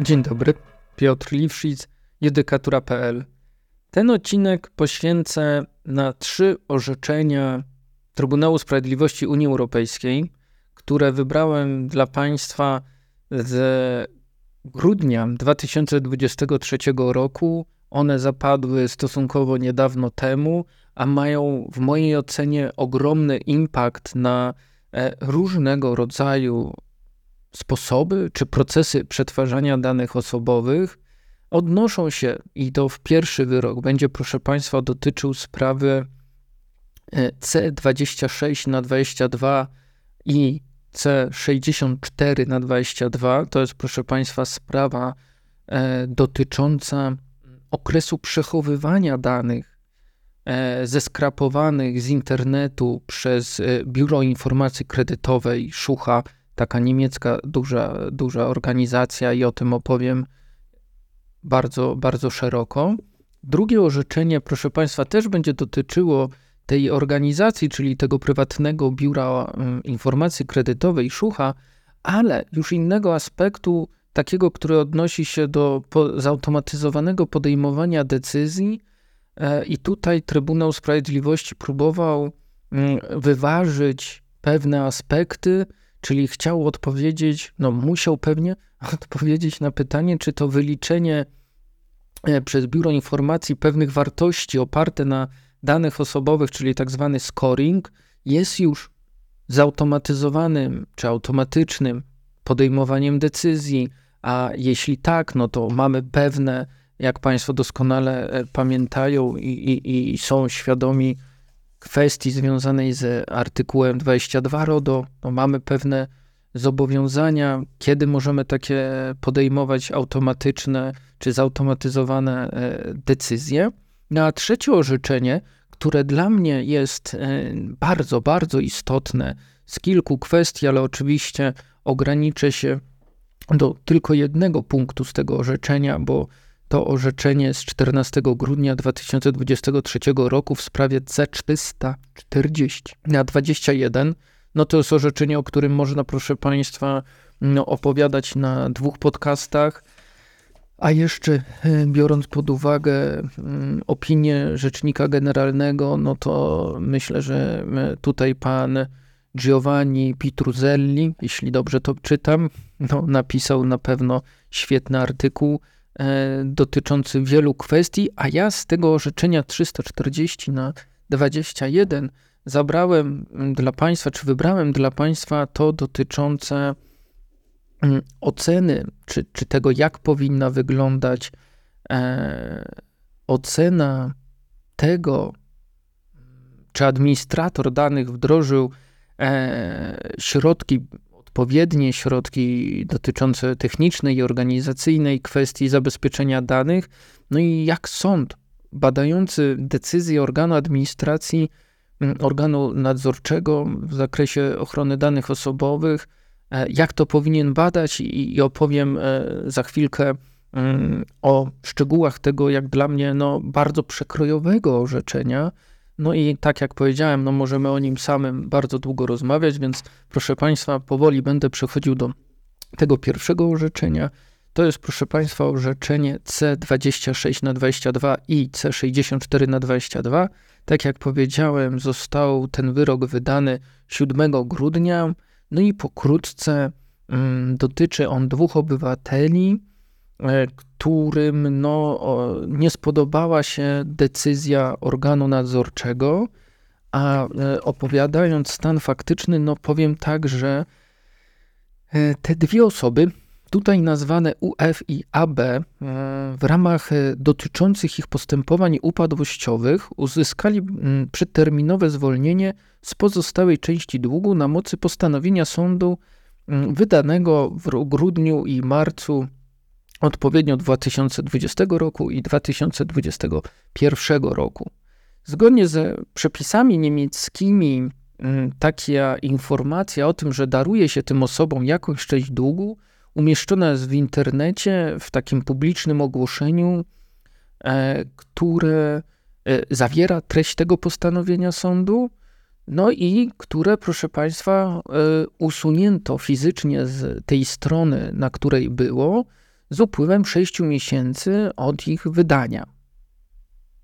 Dzień dobry, Piotr Liwszic, judykatura.pl. Ten odcinek poświęcę na trzy orzeczenia Trybunału Sprawiedliwości Unii Europejskiej, które wybrałem dla Państwa z grudnia 2023 roku. One zapadły stosunkowo niedawno temu, a mają w mojej ocenie ogromny impact na e, różnego rodzaju sposoby czy procesy przetwarzania danych osobowych odnoszą się, i to w pierwszy wyrok będzie, proszę Państwa, dotyczył sprawy e, C26 na 22 i C64 na 22. To jest, proszę Państwa, sprawa e, dotycząca okresu przechowywania danych e, zeskrapowanych z internetu przez Biuro Informacji Kredytowej Szucha taka niemiecka duża, duża organizacja i o tym opowiem bardzo, bardzo szeroko. Drugie orzeczenie, proszę Państwa, też będzie dotyczyło tej organizacji, czyli tego prywatnego biura mm, informacji kredytowej Szucha, ale już innego aspektu, takiego, który odnosi się do po, zautomatyzowanego podejmowania decyzji. E, I tutaj Trybunał Sprawiedliwości próbował mm, wyważyć pewne aspekty, Czyli chciał odpowiedzieć, no musiał pewnie odpowiedzieć na pytanie, czy to wyliczenie e, przez Biuro Informacji pewnych wartości oparte na danych osobowych, czyli tak zwany scoring, jest już zautomatyzowanym czy automatycznym podejmowaniem decyzji, a jeśli tak, no to mamy pewne, jak Państwo doskonale e, pamiętają i, i, i są świadomi, kwestii związanej z artykułem 22 RODO, no mamy pewne zobowiązania, kiedy możemy takie podejmować automatyczne czy zautomatyzowane e, decyzje. No a trzecie orzeczenie, które dla mnie jest e, bardzo, bardzo istotne z kilku kwestii, ale oczywiście ograniczę się do tylko jednego punktu z tego orzeczenia, bo to orzeczenie z 14 grudnia 2023 roku w sprawie C340 na 21. No to jest orzeczenie, o którym można, proszę Państwa, no, opowiadać na dwóch podcastach. A jeszcze e, biorąc pod uwagę mm, opinię rzecznika generalnego, no to myślę, że e, tutaj pan Giovanni Pitruzelli, jeśli dobrze to czytam, no, napisał na pewno świetny artykuł dotyczący wielu kwestii, a ja z tego orzeczenia 340 na 21 zabrałem dla Państwa, czy wybrałem dla Państwa to dotyczące mm, oceny, czy, czy tego, jak powinna wyglądać e, ocena tego, czy administrator danych wdrożył e, środki odpowiednie środki dotyczące technicznej i organizacyjnej kwestii zabezpieczenia danych, no i jak sąd badający decyzję organu administracji, mm, organu nadzorczego w zakresie ochrony danych osobowych, e, jak to powinien badać i, i opowiem e, za chwilkę mm, o szczegółach tego, jak dla mnie no, bardzo przekrojowego orzeczenia, no i tak jak powiedziałem, no możemy o nim samym bardzo długo rozmawiać, więc proszę Państwa, powoli będę przechodził do tego pierwszego orzeczenia. To jest, proszę Państwa, orzeczenie C26 na 22 i C64 na 22. Tak jak powiedziałem, został ten wyrok wydany 7 grudnia. No i pokrótce mm, dotyczy on dwóch obywateli, E, którym no, nie spodobała się decyzja organu nadzorczego, a e, opowiadając stan faktyczny, no powiem tak, że e, te dwie osoby, tutaj nazwane UF i AB, w ramach dotyczących ich postępowań upadłościowych uzyskali przedterminowe zwolnienie z pozostałej części długu na mocy postanowienia sądu wydanego w grudniu i marcu odpowiednio 2020 roku i 2021 roku. Zgodnie ze przepisami niemieckimi, mm, taka informacja o tym, że daruje się tym osobom jakąś część długu, umieszczona jest w internecie w takim publicznym ogłoszeniu, e, które e, zawiera treść tego postanowienia sądu, no i które, proszę Państwa, e, usunięto fizycznie z tej strony, na której było, z upływem 6 miesięcy od ich wydania.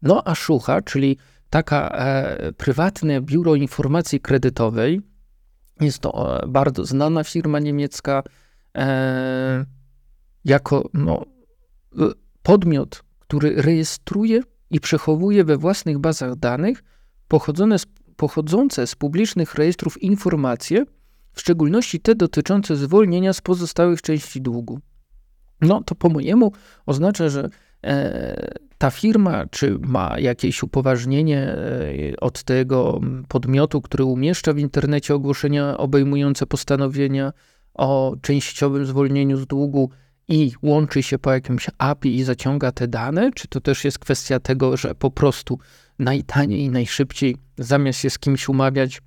No a Szucha, czyli taka e, prywatne biuro informacji kredytowej, jest to e, bardzo znana firma niemiecka, e, jako no, podmiot, który rejestruje i przechowuje we własnych bazach danych z, pochodzące z publicznych rejestrów informacje, w szczególności te dotyczące zwolnienia z pozostałych części długu. No to po mojemu oznacza, że e, ta firma, czy ma jakieś upoważnienie e, od tego podmiotu, który umieszcza w internecie ogłoszenia obejmujące postanowienia o częściowym zwolnieniu z długu i łączy się po jakimś API i zaciąga te dane, czy to też jest kwestia tego, że po prostu najtaniej i najszybciej, zamiast się z kimś umawiać,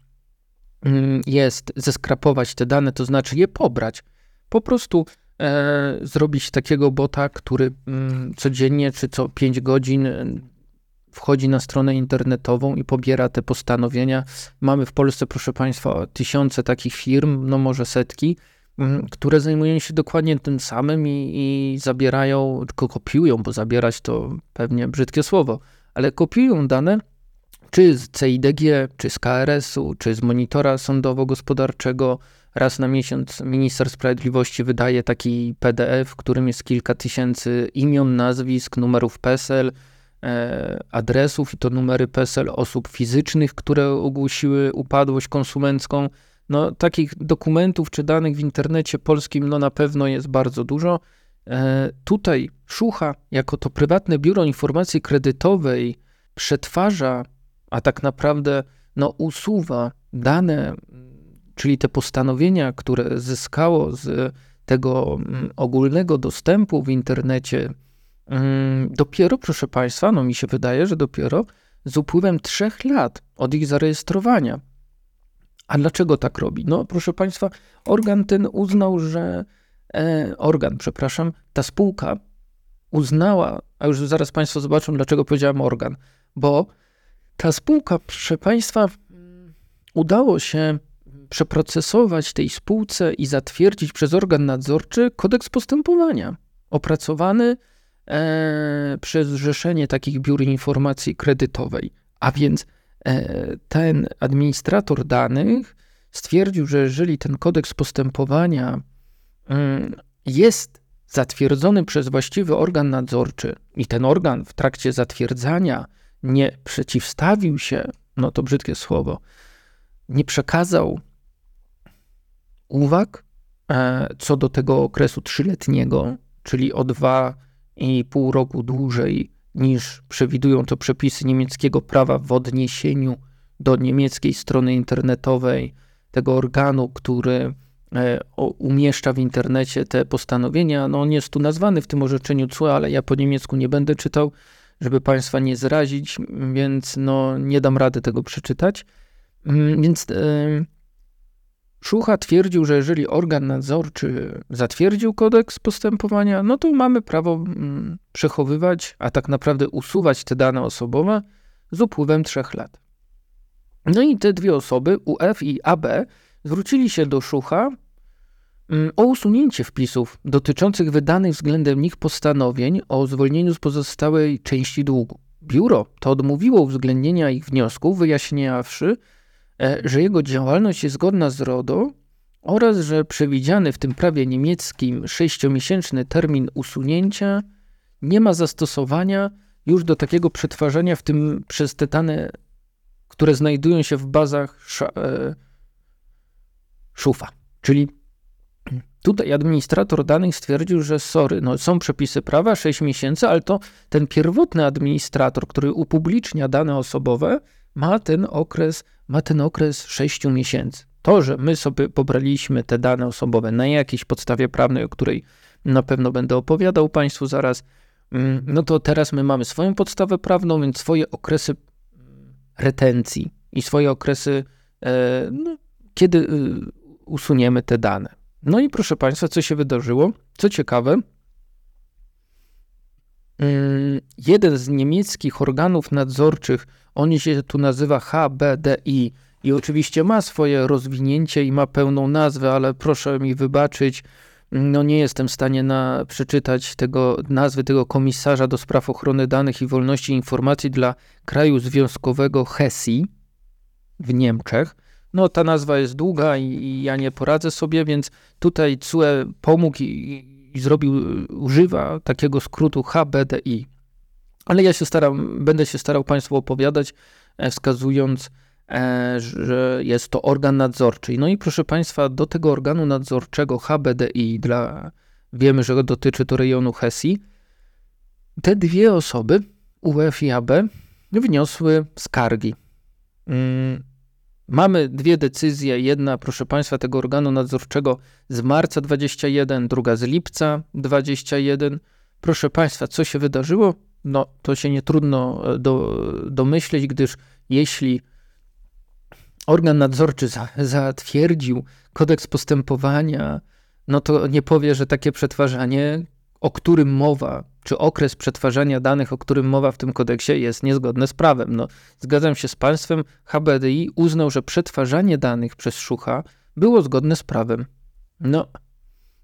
mm, jest zeskrapować te dane, to znaczy je pobrać. Po prostu e, zrobić takiego bota, który mm, codziennie czy co 5 godzin e, wchodzi na stronę internetową i pobiera te postanowienia. Mamy w Polsce, proszę Państwa, tysiące takich firm, no może setki, mm, które zajmują się dokładnie tym samym i, i zabierają, tylko kopiują, bo zabierać to pewnie brzydkie słowo, ale kopiują dane czy z CIDG, czy z KRS-u, czy z monitora sądowo-gospodarczego. Raz na miesiąc minister sprawiedliwości wydaje taki PDF, w którym jest kilka tysięcy imion, nazwisk, numerów PESEL, e, adresów i to numery PESEL osób fizycznych, które ogłosiły upadłość konsumencką. No, takich dokumentów czy danych w internecie polskim no, na pewno jest bardzo dużo. E, tutaj Szucha, jako to prywatne biuro informacji kredytowej, przetwarza, a tak naprawdę no, usuwa dane, czyli te postanowienia, które zyskało z tego mm, ogólnego dostępu w internecie, mm, dopiero, proszę Państwa, no mi się wydaje, że dopiero z upływem trzech lat od ich zarejestrowania. A dlaczego tak robi? No, proszę Państwa, organ ten uznał, że e, organ, przepraszam, ta spółka uznała, a już zaraz Państwo zobaczą, dlaczego powiedziałem organ, bo ta spółka, proszę Państwa, udało się przeprocesować tej spółce i zatwierdzić przez organ nadzorczy kodeks postępowania opracowany e, przez Zrzeszenie takich biur informacji kredytowej. A więc e, ten administrator danych stwierdził, że jeżeli ten kodeks postępowania mm, jest zatwierdzony przez właściwy organ nadzorczy i ten organ w trakcie zatwierdzania nie przeciwstawił się, no to brzydkie słowo, nie przekazał uwag e, co do tego okresu trzyletniego, czyli o dwa i pół roku dłużej niż przewidują to przepisy niemieckiego prawa w odniesieniu do niemieckiej strony internetowej tego organu, który E, umieszcza w internecie te postanowienia. No on jest tu nazwany w tym orzeczeniu CUE, ale ja po niemiecku nie będę czytał, żeby Państwa nie zrazić, więc no nie dam rady tego przeczytać. Mm, więc e, Szucha twierdził, że jeżeli organ nadzorczy zatwierdził kodeks postępowania, no to mamy prawo mm, przechowywać, a tak naprawdę usuwać te dane osobowe z upływem trzech lat. No i te dwie osoby, UF i AB, zwrócili się do Szucha o usunięcie wpisów dotyczących wydanych względem nich postanowień o zwolnieniu z pozostałej części długu. Biuro to odmówiło uwzględnienia ich wniosków, wyjaśniawszy, e, że jego działalność jest zgodna z RODO oraz że przewidziany w tym prawie niemieckim sześciomiesięczny termin usunięcia nie ma zastosowania już do takiego przetwarzania w tym przez te dane, które znajdują się w bazach e, szufa. Czyli tutaj administrator danych stwierdził, że sorry, no są przepisy prawa, 6 miesięcy, ale to ten pierwotny administrator, który upublicznia dane osobowe, ma ten okres, ma ten okres 6 miesięcy. To, że my sobie pobraliśmy te dane osobowe na jakiejś podstawie prawnej, o której na pewno będę opowiadał Państwu zaraz, mm, no to teraz my mamy swoją podstawę prawną, więc swoje okresy retencji i swoje okresy, e, no, kiedy y, usuniemy te dane. No i proszę Państwa, co się wydarzyło? Co ciekawe, mm, jeden z niemieckich organów nadzorczych, on się tu nazywa HBDI i oczywiście ma swoje rozwinięcie i ma pełną nazwę, ale proszę mi wybaczyć, no nie jestem w stanie na, przeczytać tego nazwy tego komisarza do spraw ochrony danych i wolności informacji dla kraju związkowego HESI w Niemczech. No ta nazwa jest długa i, i ja nie poradzę sobie, więc tutaj CUE pomógł i, i zrobił, używa takiego skrótu HBDI. Ale ja się staram, będę się starał Państwu opowiadać, e, wskazując, e, że jest to organ nadzorczy. No i proszę Państwa, do tego organu nadzorczego HBDI, dla, wiemy, że dotyczy to rejonu Hesi, te dwie osoby, UF i AB, wniosły skargi. Mamy dwie decyzje. Jedna, proszę Państwa, tego organu nadzorczego z marca 21, druga z lipca 21. Proszę Państwa, co się wydarzyło? No, to się nie trudno e, do, domyśleć, gdyż jeśli organ nadzorczy za, zatwierdził kodeks postępowania, no to nie powie, że takie przetwarzanie, o którym mowa, czy okres przetwarzania danych, o którym mowa w tym kodeksie, jest niezgodne z prawem. No, zgadzam się z państwem, HBDI uznał, że przetwarzanie danych przez Szucha było zgodne z prawem. No,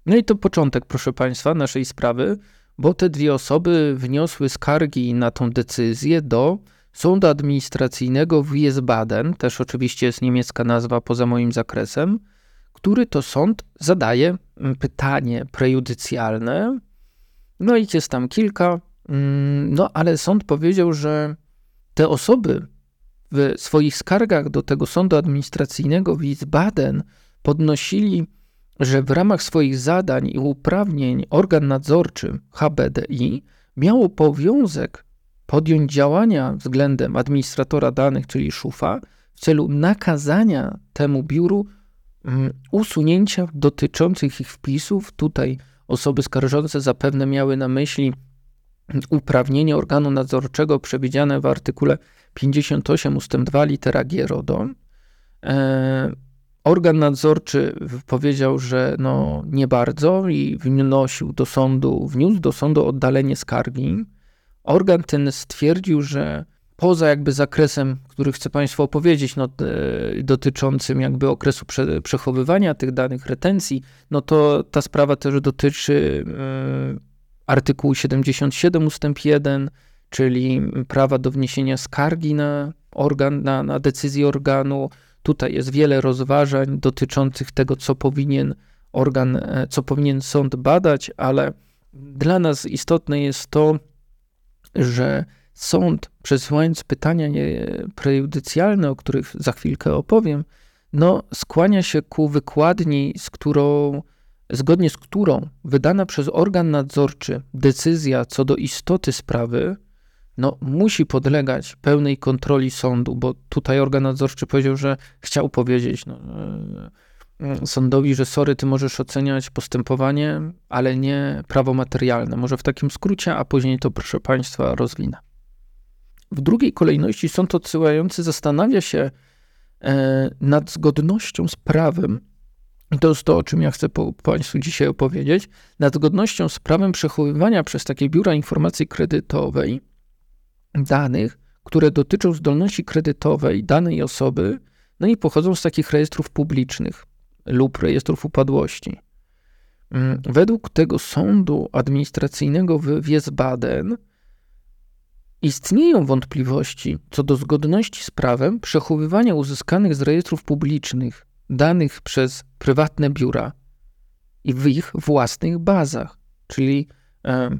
no i to początek, proszę państwa, naszej sprawy bo te dwie osoby wniosły skargi na tą decyzję do Sądu Administracyjnego w Wiesbaden, też oczywiście jest niemiecka nazwa poza moim zakresem, który to sąd zadaje mm, pytanie prejudycjalne. No i jest tam kilka, mm, no ale sąd powiedział, że te osoby w swoich skargach do tego sądu administracyjnego w Wiesbaden podnosili że w ramach swoich zadań i uprawnień organ nadzorczy HBDI miał obowiązek podjąć działania względem administratora danych, czyli szufa, w celu nakazania temu biuru mm, usunięcia dotyczących ich wpisów. Tutaj osoby skarżące zapewne miały na myśli uprawnienie organu nadzorczego przewidziane w artykule 58 ust. 2 litera G RODO. E, Organ nadzorczy powiedział, że no nie bardzo i wnosił do sądu, wniósł do sądu oddalenie skargi. Organ ten stwierdził, że poza jakby zakresem, który chcę Państwu opowiedzieć, no, e, dotyczącym jakby okresu prze, przechowywania tych danych, retencji, no to ta sprawa też dotyczy e, artykułu 77 ustęp 1, czyli prawa do wniesienia skargi na organ, na, na decyzję organu, Tutaj jest wiele rozważań dotyczących tego, co powinien organ, e, co powinien sąd badać, ale dla nas istotne jest to, że sąd, przesyłając pytania prejudycjalne, o których za chwilkę opowiem, no, skłania się ku wykładni, z którą, zgodnie z którą wydana przez organ nadzorczy decyzja co do istoty sprawy no, musi podlegać pełnej kontroli sądu, bo tutaj organ nadzorczy powiedział, że chciał powiedzieć no, e, e, sądowi, że sorry, ty możesz oceniać postępowanie, ale nie prawo materialne. Może w takim skrócie, a później to, proszę państwa, rozwinę. W drugiej kolejności sąd odsyłający zastanawia się e, nad zgodnością z prawem, i to jest to, o czym ja chcę po, Państwu dzisiaj opowiedzieć, nad zgodnością z prawem przechowywania przez takie biura informacji kredytowej danych, które dotyczą zdolności kredytowej danej osoby, no i pochodzą z takich rejestrów publicznych lub rejestrów upadłości. Mm, według tego sądu administracyjnego w Wiesbaden istnieją wątpliwości co do zgodności z prawem przechowywania uzyskanych z rejestrów publicznych danych przez prywatne biura i w ich własnych bazach. Czyli e,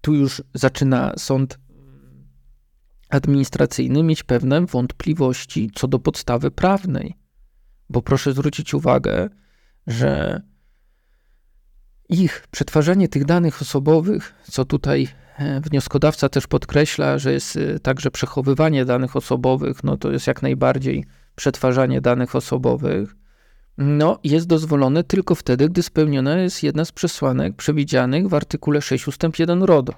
tu już zaczyna sąd administracyjny mieć pewne wątpliwości co do podstawy prawnej. Bo proszę zwrócić uwagę, że ich przetwarzanie tych danych osobowych, co tutaj e, wnioskodawca też podkreśla, że jest e, także przechowywanie danych osobowych, no to jest jak najbardziej przetwarzanie danych osobowych, no jest dozwolone tylko wtedy, gdy spełniona jest jedna z przesłanek przewidzianych w artykule 6 ust. 1 RODO.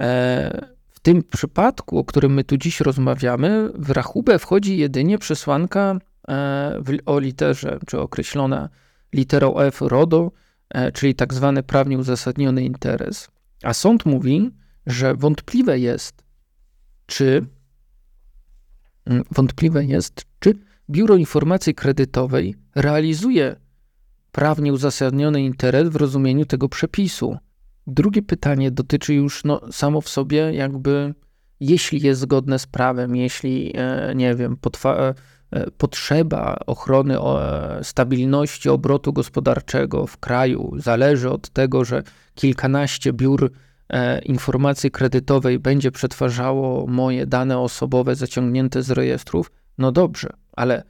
E, tym przypadku, o którym my tu dziś rozmawiamy, w rachubę wchodzi jedynie przesłanka o literze, czy określona literą F RODO, czyli tak zwany prawnie uzasadniony interes. A sąd mówi, że wątpliwe jest, czy mm, wątpliwe jest, czy Biuro Informacji Kredytowej realizuje prawnie uzasadniony interes w rozumieniu tego przepisu. Drugie pytanie dotyczy już no, samo w sobie jakby, jeśli jest zgodne z prawem, jeśli, e, nie wiem, e, potrzeba ochrony stabilności obrotu gospodarczego w kraju zależy od tego, że kilkanaście biur informacji kredytowej będzie przetwarzało moje dane osobowe zaciągnięte z rejestrów, no dobrze, ale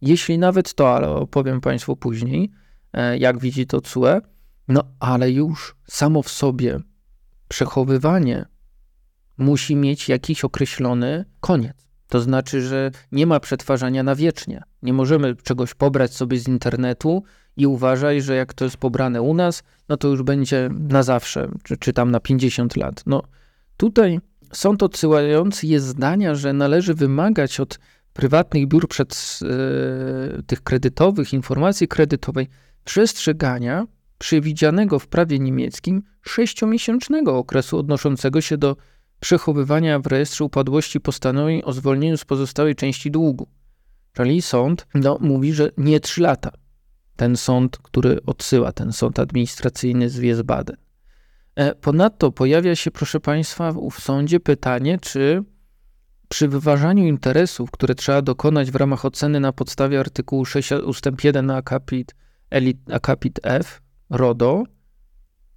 jeśli nawet to, ale opowiem Państwu później, e, jak widzi to CUE, no ale już samo w sobie przechowywanie musi mieć jakiś określony koniec. To znaczy, że nie ma przetwarzania na wiecznie. Nie możemy czegoś pobrać sobie z internetu i uważaj, że jak to jest pobrane u nas, no to już będzie na zawsze, czy, czy tam na 50 lat. No tutaj sąd odsyłający jest zdania, że należy wymagać od prywatnych biur przed, e, tych kredytowych, informacji kredytowej, przestrzegania przewidzianego w prawie niemieckim sześciomiesięcznego okresu odnoszącego się do przechowywania w rejestrze upadłości postanowień o zwolnieniu z pozostałej części długu. Czyli sąd no, mówi, że nie trzy lata. Ten sąd, który odsyła, ten sąd administracyjny z Wiesbaden. E, ponadto pojawia się, proszę Państwa, w sądzie pytanie, czy przy wyważaniu interesów, które trzeba dokonać w ramach oceny na podstawie artykułu 6 ust. 1 akapit, akapit F RODO,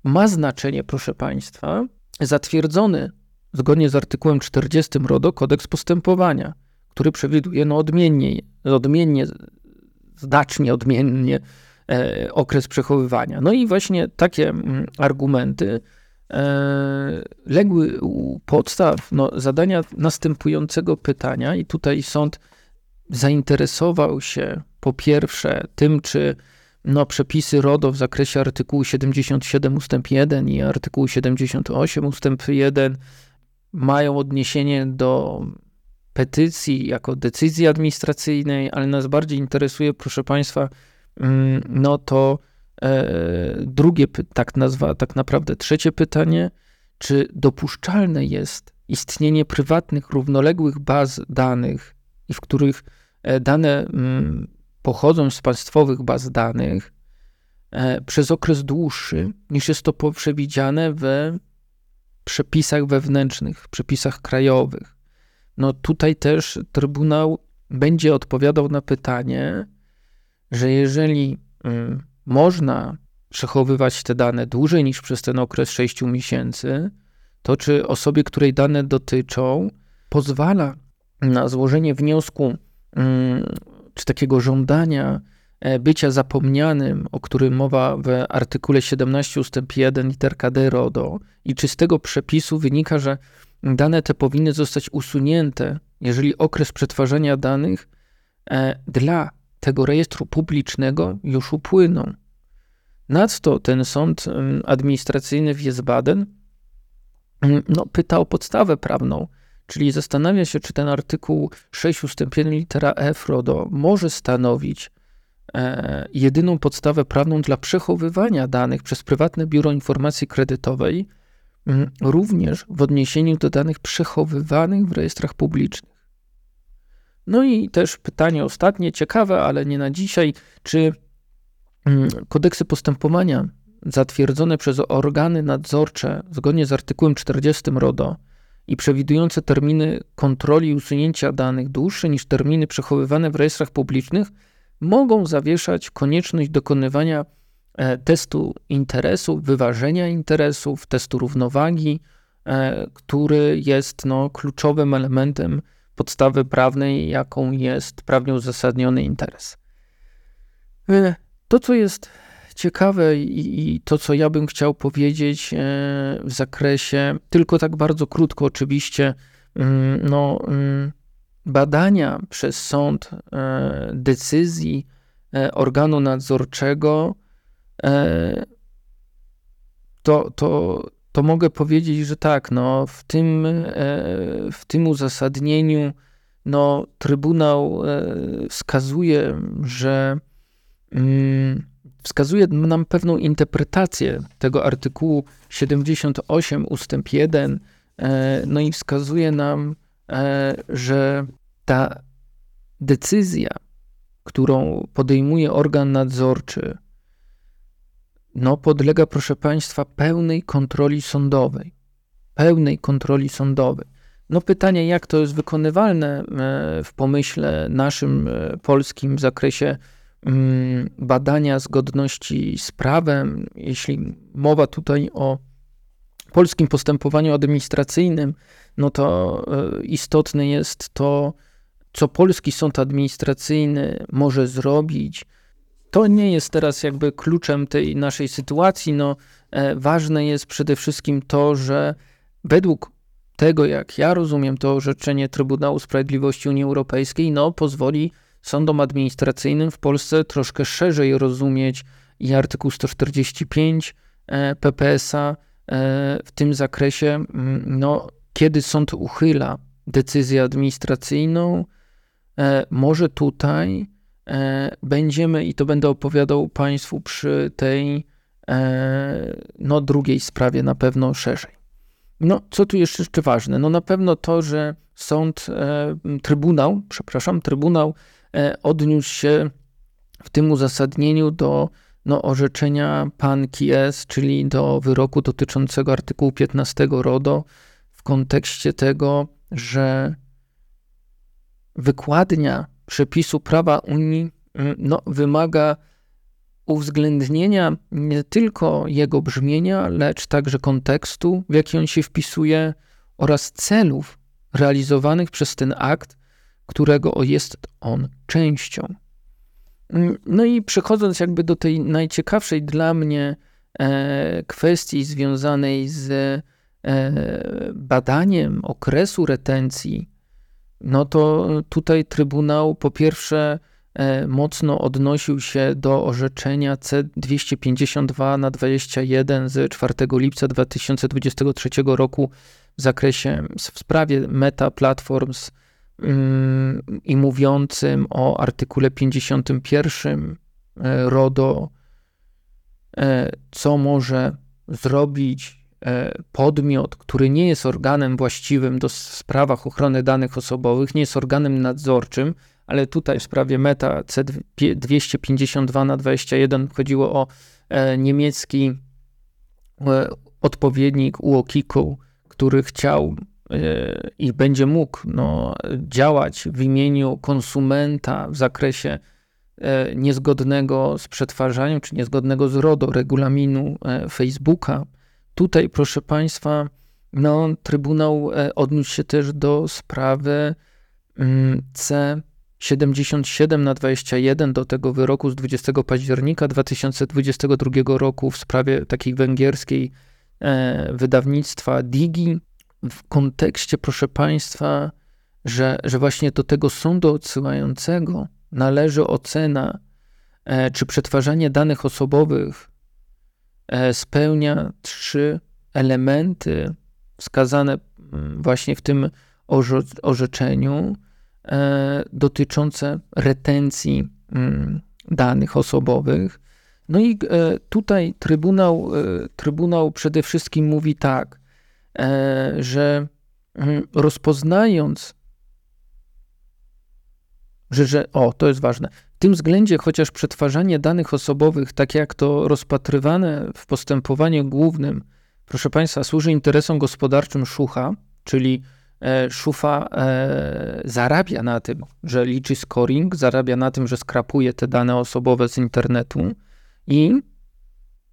ma znaczenie, proszę Państwa, zatwierdzony zgodnie z artykułem 40 RODO kodeks postępowania, który przewiduje no odmiennie, odmiennie znacznie odmiennie e, okres przechowywania. No i właśnie takie mm, argumenty E, legły u podstaw no, zadania następującego pytania, i tutaj sąd zainteresował się po pierwsze tym, czy no, przepisy RODO w zakresie artykułu 77 ust. 1 i artykułu 78 ust. 1 mają odniesienie do petycji jako decyzji administracyjnej, ale nas bardziej interesuje, proszę Państwa, mm, no to E, drugie, tak, nazwa, tak naprawdę trzecie pytanie, czy dopuszczalne jest istnienie prywatnych, równoległych baz danych, w których e, dane mm, pochodzą z państwowych baz danych e, przez okres dłuższy, niż jest to przewidziane w przepisach wewnętrznych, przepisach krajowych. No tutaj też Trybunał będzie odpowiadał na pytanie, że jeżeli mm, można przechowywać te dane dłużej niż przez ten okres 6 miesięcy, to czy osobie, której dane dotyczą, pozwala na złożenie wniosku mm, czy takiego żądania bycia zapomnianym, o którym mowa w artykule 17 ust. 1 literka d RODO i czy z tego przepisu wynika, że dane te powinny zostać usunięte, jeżeli okres przetwarzania danych e, dla tego rejestru publicznego już upłyną. Nadto ten sąd administracyjny w Wiesbaden no, pyta o podstawę prawną, czyli zastanawia się, czy ten artykuł 6 ust. 1 litera F RODO może stanowić e, jedyną podstawę prawną dla przechowywania danych przez prywatne biuro informacji kredytowej, również w odniesieniu do danych przechowywanych w rejestrach publicznych. No i też pytanie ostatnie, ciekawe, ale nie na dzisiaj, czy mm, kodeksy postępowania zatwierdzone przez organy nadzorcze zgodnie z artykułem 40 RODO i przewidujące terminy kontroli i usunięcia danych dłuższe niż terminy przechowywane w rejestrach publicznych mogą zawieszać konieczność dokonywania e, testu interesów, wyważenia interesów, testu równowagi, e, który jest no, kluczowym elementem podstawy prawnej, jaką jest prawnie uzasadniony interes. E, to, co jest ciekawe i, i, to, co ja bym chciał powiedzieć w zakresie, tylko tak bardzo krótko oczywiście, mm, no, mm, badania przez sąd e, decyzji organu nadzorczego, to, to, to mogę powiedzieć, że tak, no, w, tym, e, w tym uzasadnieniu no, Trybunał e, wskazuje, że mm, wskazuje nam pewną interpretację tego artykułu 78 ustęp 1, e, no i wskazuje nam, że ta decyzja, którą podejmuje organ nadzorczy, no, podlega, proszę Państwa, pełnej kontroli sądowej. Pełnej kontroli sądowej. No pytanie, jak to jest wykonywalne w pomyśle naszym polskim w zakresie mm, badania zgodności z prawem, jeśli mowa tutaj o polskim postępowaniu administracyjnym, no to e, istotne jest to, co polski sąd administracyjny może zrobić. To nie jest teraz jakby kluczem tej naszej sytuacji. No, e, ważne jest przede wszystkim to, że według tego, jak ja rozumiem to orzeczenie Trybunału Sprawiedliwości Unii Europejskiej, no, pozwoli sądom administracyjnym w Polsce troszkę szerzej rozumieć i artykuł 145 e, PPS-a w tym zakresie, no, kiedy sąd uchyla decyzję administracyjną, e, może tutaj e, będziemy, i to będę opowiadał Państwu przy tej e, no, drugiej sprawie na pewno szerzej. No, co tu jeszcze, jeszcze ważne? No na pewno to, że sąd, trybunał, przepraszam, trybunał odniósł się w tym uzasadnieniu do no, orzeczenia pan Kies, czyli do wyroku dotyczącego artykułu 15 RODO, w kontekście tego, że wykładnia przepisu prawa Unii mm, no, wymaga uwzględnienia nie tylko jego brzmienia, lecz także kontekstu, w jaki on się wpisuje, oraz celów realizowanych przez ten akt, którego jest on częścią. Mm, no i przechodząc jakby do tej najciekawszej dla mnie e, kwestii związanej z e, badaniem okresu retencji, no to tutaj Trybunał po pierwsze e, mocno odnosił się do orzeczenia C252 na 21 z 4 lipca 2023 roku w zakresie, w sprawie Meta Platforms i mówiącym o artykule 51 e, RODO, e, co może zrobić podmiot, który nie jest organem właściwym do sprawach ochrony danych osobowych, nie jest organem nadzorczym, ale tutaj w sprawie Meta C252 na 21 chodziło o niemiecki odpowiednik UOKiK-u, który chciał i będzie mógł no, działać w imieniu konsumenta w zakresie e, niezgodnego z przetwarzaniem, czy niezgodnego z RODO regulaminu e, Facebooka. Tutaj, proszę Państwa, no, Trybunał e, odniósł się też do sprawy mm, C 77 na 21 do tego wyroku z 20 października 2022 roku w sprawie takiej węgierskiej wydawnictwa Digi, w kontekście, proszę Państwa, że, że właśnie do tego sądu odsyłającego należy ocena, e, czy przetwarzanie danych osobowych e, spełnia trzy elementy wskazane mm, właśnie w tym orzeczeniu e, dotyczące retencji mm, danych osobowych. No i tutaj Trybunał, Trybunał przede wszystkim mówi tak, E, że mm, rozpoznając, że, że, o, to jest ważne, tym względzie chociaż przetwarzanie danych osobowych, tak jak to rozpatrywane w postępowaniu głównym, proszę Państwa, służy interesom gospodarczym Szucha, czyli e, Szufa e, zarabia na tym, że liczy scoring, zarabia na tym, że skrapuje te dane osobowe z internetu i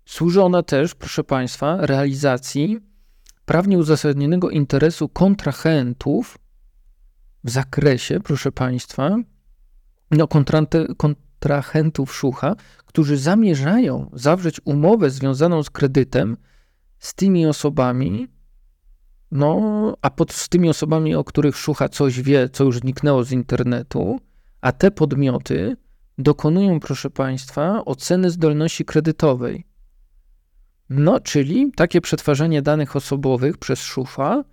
służy ona też, proszę Państwa, realizacji prawnie uzasadnionego interesu kontrahentów w zakresie, proszę Państwa, no, kontrahentów szucha, którzy zamierzają zawrzeć umowę związaną z kredytem z tymi osobami, no, a pod, z tymi osobami, o których szucha coś wie, co już zniknęło z internetu, a te podmioty dokonują, proszę Państwa, oceny zdolności kredytowej. No, czyli takie przetwarzanie danych osobowych przez szufa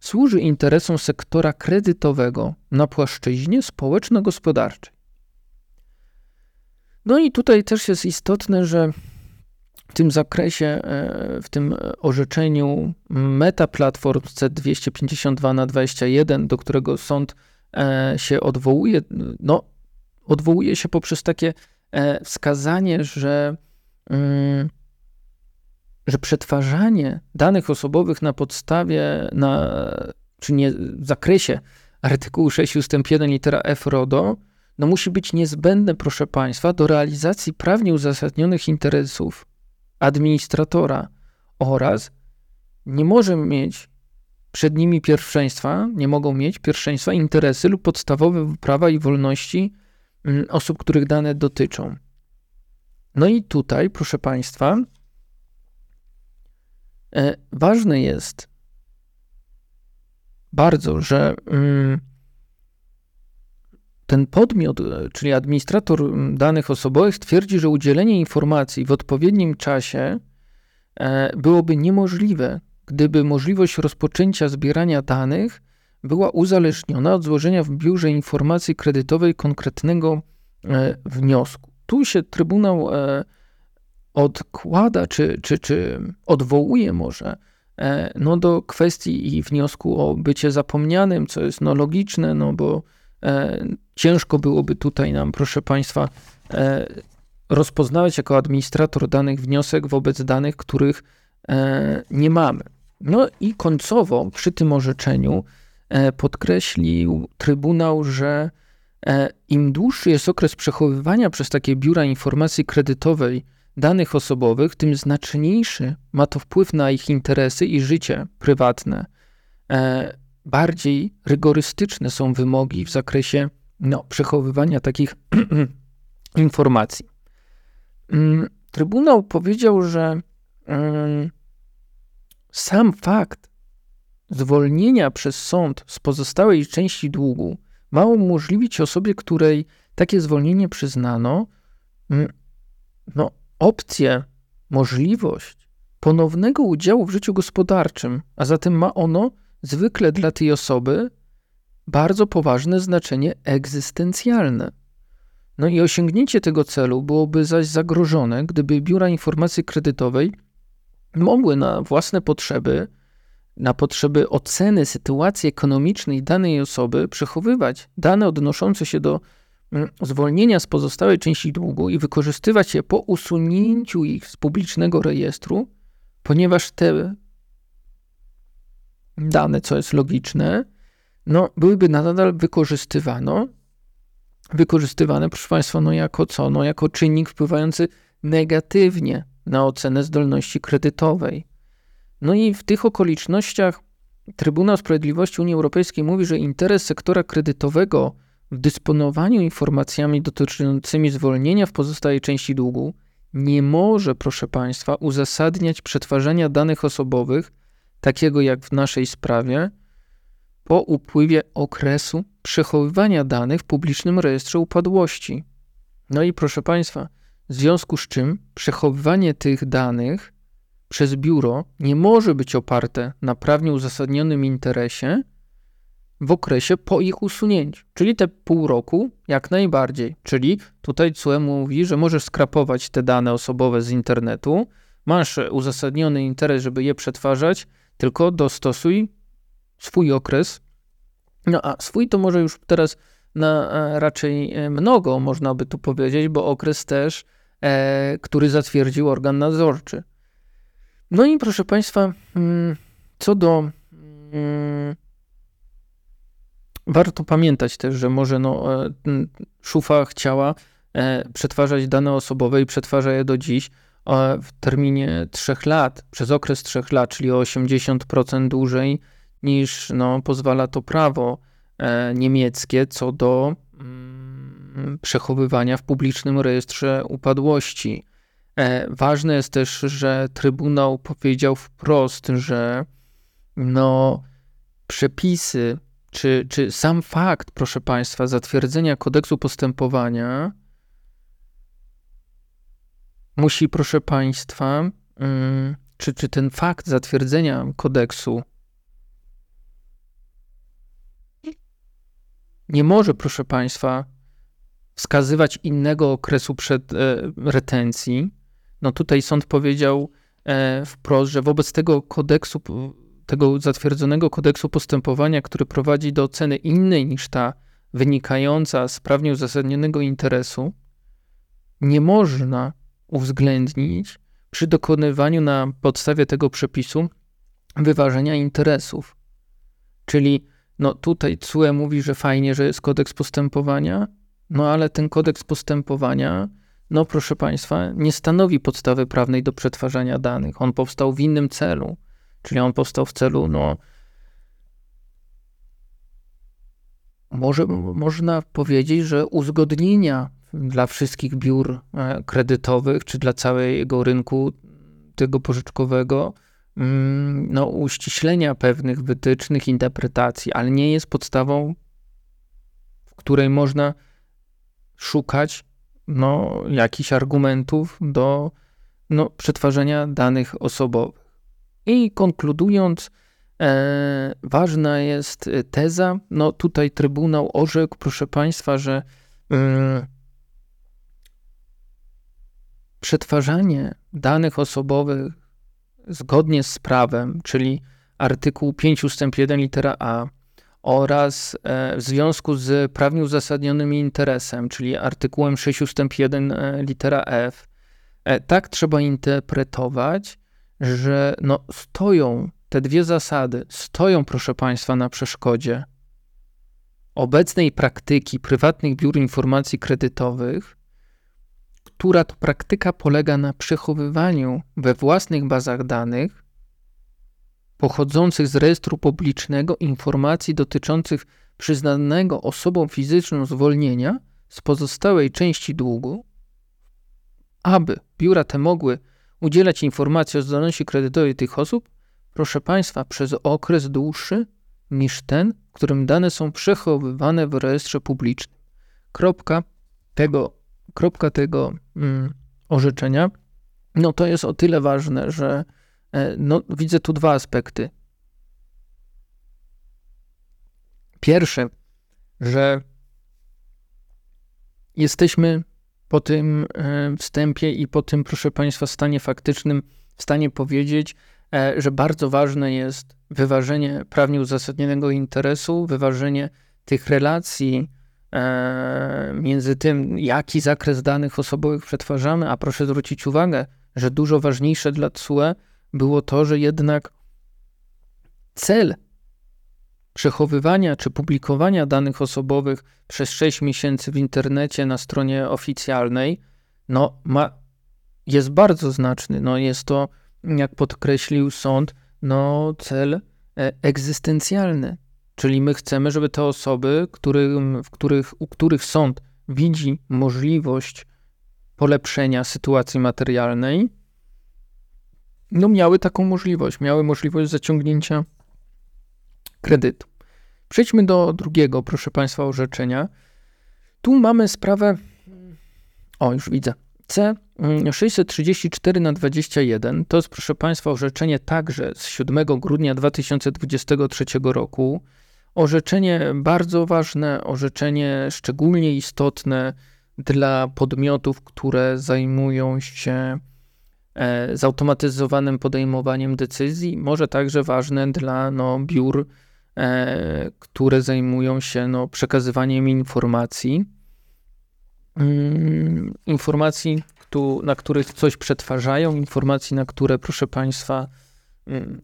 służy interesom sektora kredytowego na płaszczyźnie społeczno-gospodarczej. No i tutaj też jest istotne, że w tym zakresie, e, w tym orzeczeniu Meta Platform C252 na 21, do którego sąd e, się odwołuje, no, odwołuje się poprzez takie e, wskazanie, że mm, że przetwarzanie danych osobowych na podstawie, na, czy nie, w zakresie artykułu 6 ust. 1 litera F RODO, no musi być niezbędne, proszę Państwa, do realizacji prawnie uzasadnionych interesów administratora oraz nie może mieć przed nimi pierwszeństwa, nie mogą mieć pierwszeństwa interesy lub podstawowe prawa i wolności mm, osób, których dane dotyczą. No i tutaj, proszę Państwa, e, ważne jest bardzo, że mm, ten podmiot, e, czyli administrator danych osobowych, twierdzi, że udzielenie informacji w odpowiednim czasie e, byłoby niemożliwe, gdyby możliwość rozpoczęcia zbierania danych była uzależniona od złożenia w biurze informacji kredytowej konkretnego wniosku. Tu się Trybunał e, odkłada, czy, czy, czy odwołuje może e, no, do kwestii i wniosku o bycie zapomnianym, co jest no, logiczne, no bo e, ciężko byłoby tutaj nam, proszę Państwa, e, rozpoznawać jako administrator danych wniosek wobec danych, których e, nie mamy. No i końcowo przy tym orzeczeniu e, podkreślił Trybunał, że E, Im dłuższy jest okres przechowywania przez takie biura informacji kredytowej danych osobowych, tym znaczniejszy ma to wpływ na ich interesy i życie prywatne. Bardziej rygorystyczne są wymogi w zakresie no, przechowywania takich informacji. Mm, Trybunał powiedział, że mm, sam fakt zwolnienia przez sąd z pozostałej części długu ma umożliwić osobie, której takie zwolnienie przyznano, mm, no, opcję, możliwość ponownego udziału w życiu gospodarczym, a zatem ma ono zwykle dla tej osoby bardzo poważne znaczenie egzystencjalne. No i osiągnięcie tego celu byłoby zaś zagrożone, gdyby biura informacji kredytowej mogły na własne potrzeby na potrzeby oceny sytuacji ekonomicznej danej osoby przechowywać dane odnoszące się do mm, zwolnienia z pozostałej części długu i wykorzystywać je po usunięciu ich z publicznego rejestru, ponieważ te dane, co jest logiczne, no, byłyby nadal wykorzystywano, wykorzystywane, proszę Państwa, no jako co? No jako czynnik wpływający negatywnie na ocenę zdolności kredytowej. No i w tych okolicznościach Trybunał Sprawiedliwości Unii Europejskiej mówi, że interes sektora kredytowego w dysponowaniu informacjami dotyczącymi zwolnienia w pozostałej części długu nie może, proszę Państwa, uzasadniać przetwarzania danych osobowych, takiego jak w naszej sprawie, po upływie okresu przechowywania danych w publicznym rejestrze upadłości. No i proszę Państwa, w związku z czym przechowywanie tych danych przez biuro nie może być oparte na prawnie uzasadnionym interesie w okresie po ich usunięciu, czyli te pół roku jak najbardziej. Czyli tutaj CUE mówi, że możesz skrapować te dane osobowe z internetu, masz uzasadniony interes, żeby je przetwarzać, tylko dostosuj swój okres. No a swój to może już teraz na e, raczej e, mnogo, można by tu powiedzieć, bo okres też, e, który zatwierdził organ nadzorczy. No i proszę Państwa, mm, co do. Mm, warto pamiętać też, że może no, e, szufa chciała przetwarzać dane osobowe i przetwarza je do dziś w terminie 3 lat, przez okres 3 lat, czyli o 80% dłużej niż no, pozwala to prawo niemieckie co do mm, przechowywania w publicznym rejestrze upadłości. E, ważne jest też, że Trybunał powiedział wprost, że no, przepisy, czy, czy sam fakt, proszę Państwa, zatwierdzenia kodeksu postępowania musi, proszę Państwa, mm, czy, czy ten fakt zatwierdzenia kodeksu nie może, proszę Państwa, wskazywać innego okresu przed e, retencji, no tutaj sąd powiedział e, wprost, że wobec tego kodeksu, tego zatwierdzonego kodeksu postępowania, który prowadzi do oceny innej niż ta wynikająca z prawnie uzasadnionego interesu, nie można uwzględnić przy dokonywaniu na podstawie tego przepisu wyważenia interesów. Czyli no tutaj CUE mówi, że fajnie, że jest kodeks postępowania, no ale ten kodeks postępowania, no proszę Państwa, nie stanowi podstawy prawnej do przetwarzania danych. On powstał w innym celu, czyli on powstał w celu, no, może, można powiedzieć, że uzgodnienia dla wszystkich biur e, kredytowych, czy dla całego rynku tego pożyczkowego, mm, no, uściślenia pewnych wytycznych, interpretacji, ale nie jest podstawą, w której można szukać no, jakichś argumentów do no, przetwarzania danych osobowych. I konkludując, e, ważna jest teza, no tutaj Trybunał orzekł, proszę Państwa, że e, przetwarzanie danych osobowych zgodnie z prawem, czyli artykuł 5 ust. 1 litera A oraz e, w związku z prawnie uzasadnionym interesem, czyli artykułem 6 ust. 1 e, litera F, e, tak trzeba interpretować, że no stoją te dwie zasady, stoją, proszę Państwa, na przeszkodzie obecnej praktyki prywatnych biur informacji kredytowych, która to praktyka polega na przechowywaniu we własnych bazach danych pochodzących z rejestru publicznego informacji dotyczących przyznanego osobom fizycznym zwolnienia z pozostałej części długu, aby biura te mogły udzielać informacji o zdolności kredytowej tych osób, proszę Państwa, przez okres dłuższy niż ten, w którym dane są przechowywane w rejestrze publicznym. Kropka tego, kropka tego mm, orzeczenia, no to jest o tyle ważne, że e, no, widzę tu dwa aspekty. Pierwszy, że jesteśmy po tym e, wstępie i po tym, proszę Państwa, stanie faktycznym w stanie powiedzieć, e, że bardzo ważne jest wyważenie prawnie uzasadnionego interesu, wyważenie tych relacji między tym, jaki zakres danych osobowych przetwarzamy, a proszę zwrócić uwagę, że dużo ważniejsze dla TSUE było to, że jednak cel przechowywania czy publikowania danych osobowych przez 6 miesięcy w internecie na stronie oficjalnej, no, ma, jest bardzo znaczny. No, jest to, jak podkreślił sąd, no, cel e, egzystencjalny. Czyli my chcemy, żeby te osoby, którym, w których, u których sąd widzi możliwość polepszenia sytuacji materialnej, no miały taką możliwość, miały możliwość zaciągnięcia kredytu. Przejdźmy do drugiego, proszę Państwa, orzeczenia. Tu mamy sprawę, o już widzę, C 634 na 21. To jest, proszę Państwa, orzeczenie także z 7 grudnia 2023 roku. Orzeczenie bardzo ważne, orzeczenie szczególnie istotne dla podmiotów, które zajmują się e, zautomatyzowanym podejmowaniem decyzji, może także ważne dla no, biur E, które zajmują się no, przekazywaniem informacji. Mm, informacji, na których coś przetwarzają, informacji, na które, proszę Państwa, mm,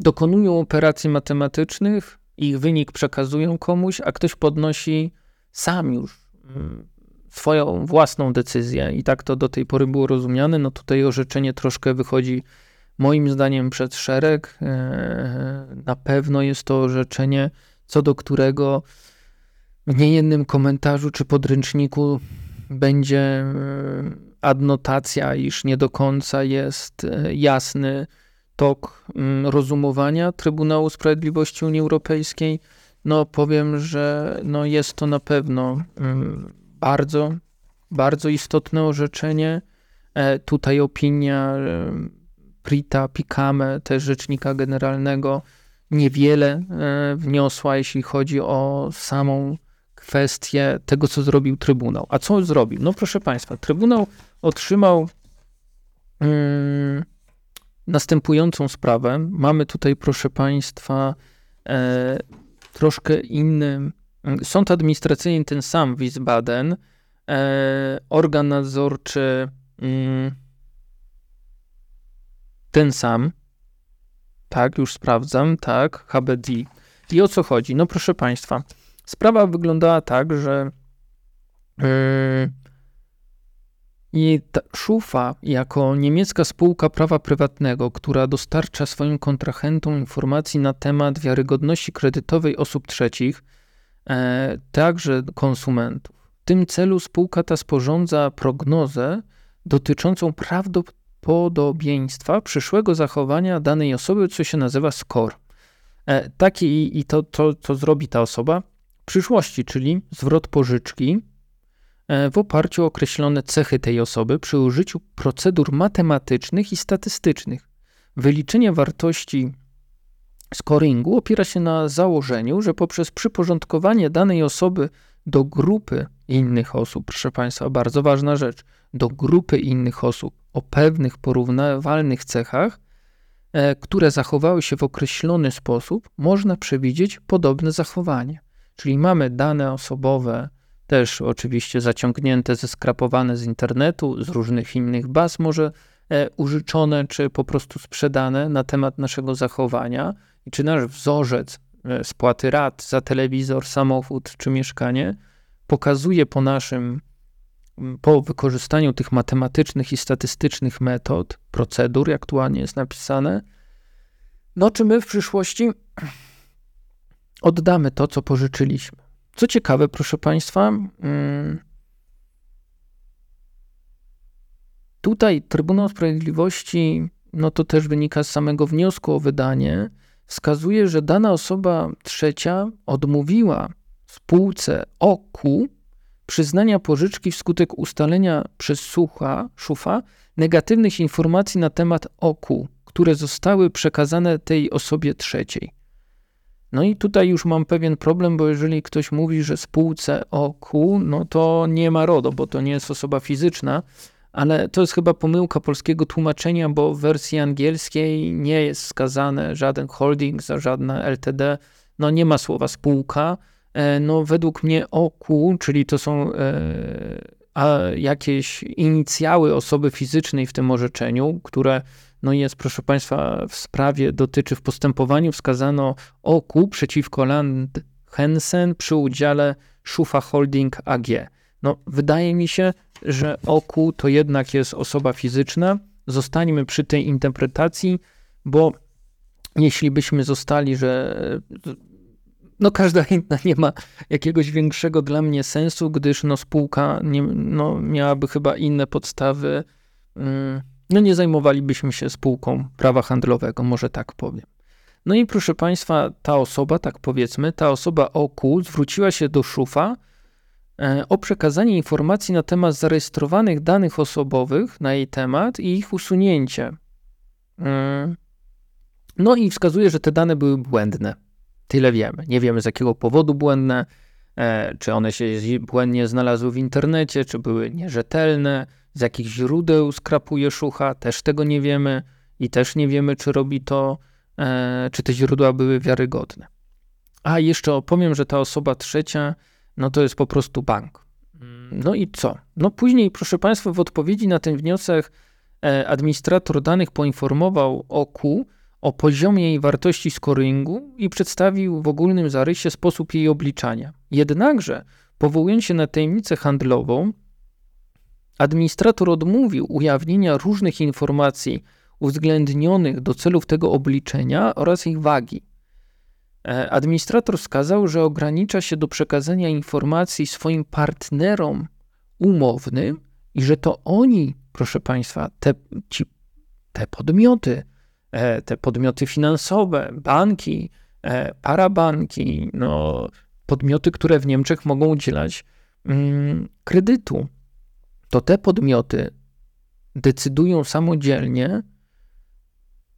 dokonują operacji matematycznych, ich wynik przekazują komuś, a ktoś podnosi sam już mm, swoją własną decyzję. I tak to do tej pory było rozumiane. No tutaj orzeczenie troszkę wychodzi moim zdaniem przed szereg. E, na pewno jest to orzeczenie, co do którego w niejednym komentarzu czy podręczniku będzie e, adnotacja, iż nie do końca jest e, jasny tok mm, rozumowania Trybunału Sprawiedliwości Unii Europejskiej. No powiem, że no jest to na pewno mm, bardzo, bardzo istotne orzeczenie. Tutaj opinia Prita Pikame, też rzecznika generalnego, niewiele e, wniosła, jeśli chodzi o samą kwestię tego, co zrobił Trybunał. A co zrobił? No proszę Państwa, Trybunał otrzymał hmm, następującą sprawę. Mamy tutaj, proszę Państwa, e, troszkę inny mm, sąd administracyjny, ten sam Wiesbaden, e, organ nadzorczy hmm, ten sam. Tak, już sprawdzam, tak, HBD. I o co chodzi? No proszę Państwa, sprawa wyglądała tak, że yy, i Schufa, jako niemiecka spółka prawa prywatnego, która dostarcza swoim kontrahentom informacji na temat wiarygodności kredytowej osób trzecich, e, także konsumentów. W tym celu spółka ta sporządza prognozę dotyczącą prawdopodobieństwa przyszłego zachowania danej osoby, co się nazywa score. E, i to, to, co zrobi ta osoba w przyszłości, czyli zwrot pożyczki w oparciu o określone cechy tej osoby przy użyciu procedur matematycznych i statystycznych. Wyliczenie wartości scoringu opiera się na założeniu, że poprzez przyporządkowanie danej osoby do grupy innych osób, proszę Państwa, bardzo ważna rzecz, do grupy innych osób o pewnych porównywalnych cechach, e, które zachowały się w określony sposób, można przewidzieć podobne zachowanie. Czyli mamy dane osobowe, też oczywiście zaciągnięte, zeskrapowane z internetu, z różnych innych baz, może e, użyczone czy po prostu sprzedane na temat naszego zachowania i czy nasz wzorzec e, spłaty rat za telewizor, samochód czy mieszkanie pokazuje po naszym, po wykorzystaniu tych matematycznych i statystycznych metod, procedur, jak aktualnie jest napisane, no czy my w przyszłości oddamy to, co pożyczyliśmy. Co ciekawe, proszę Państwa, mm, tutaj Trybunał Sprawiedliwości, no to też wynika z samego wniosku o wydanie, wskazuje, że dana osoba trzecia odmówiła spółce OKU przyznania pożyczki wskutek ustalenia przez Sucha, Szufa negatywnych informacji na temat OKU, które zostały przekazane tej osobie trzeciej. No i tutaj już mam pewien problem, bo jeżeli ktoś mówi, że spółce OKU, no to nie ma RODO, bo to nie jest osoba fizyczna, ale to jest chyba pomyłka polskiego tłumaczenia, bo w wersji angielskiej nie jest wskazane żaden holding, za żadne LTD, no nie ma słowa spółka. E, no według mnie OKU, czyli to są e, jakieś inicjały osoby fizycznej w tym orzeczeniu, które no jest, proszę Państwa, w sprawie dotyczy, w postępowaniu wskazano OKU przeciwko Land Hensen przy udziale Schufa Holding AG. No, wydaje mi się, że OKU to jednak jest osoba fizyczna. Zostańmy przy tej interpretacji, bo jeśli byśmy zostali, że no każda inna nie ma jakiegoś większego dla mnie sensu, gdyż no spółka nie, no, miałaby chyba inne podstawy. Mm, no nie zajmowalibyśmy się spółką prawa handlowego, może tak powiem. No i proszę Państwa, ta osoba, tak powiedzmy, ta osoba OKU zwróciła się do szufa e, o przekazanie informacji na temat zarejestrowanych danych osobowych na jej temat i ich usunięcie. Mm. No i wskazuje, że te dane były błędne. Tyle wiemy. Nie wiemy z jakiego powodu błędne, e, czy one się błędnie znalazły w internecie, czy były nierzetelne, z jakich źródeł skrapuje szucha, też tego nie wiemy i też nie wiemy, czy robi to, e, czy te źródła były wiarygodne. A jeszcze opowiem, że ta osoba trzecia, no to jest po prostu bank. No i co? No później, proszę Państwa, w odpowiedzi na ten wniosek e, administrator danych poinformował OKU, o poziomie jej wartości scoringu i przedstawił w ogólnym zarysie sposób jej obliczania. Jednakże, powołując się na tajemnicę handlową, administrator odmówił ujawnienia różnych informacji uwzględnionych do celów tego obliczenia oraz ich wagi. E, administrator wskazał, że ogranicza się do przekazania informacji swoim partnerom umownym i że to oni, proszę Państwa, te, ci, te podmioty, E, te podmioty finansowe, banki, e, parabanki, no, podmioty, które w Niemczech mogą udzielać mm, kredytu, to te podmioty decydują samodzielnie,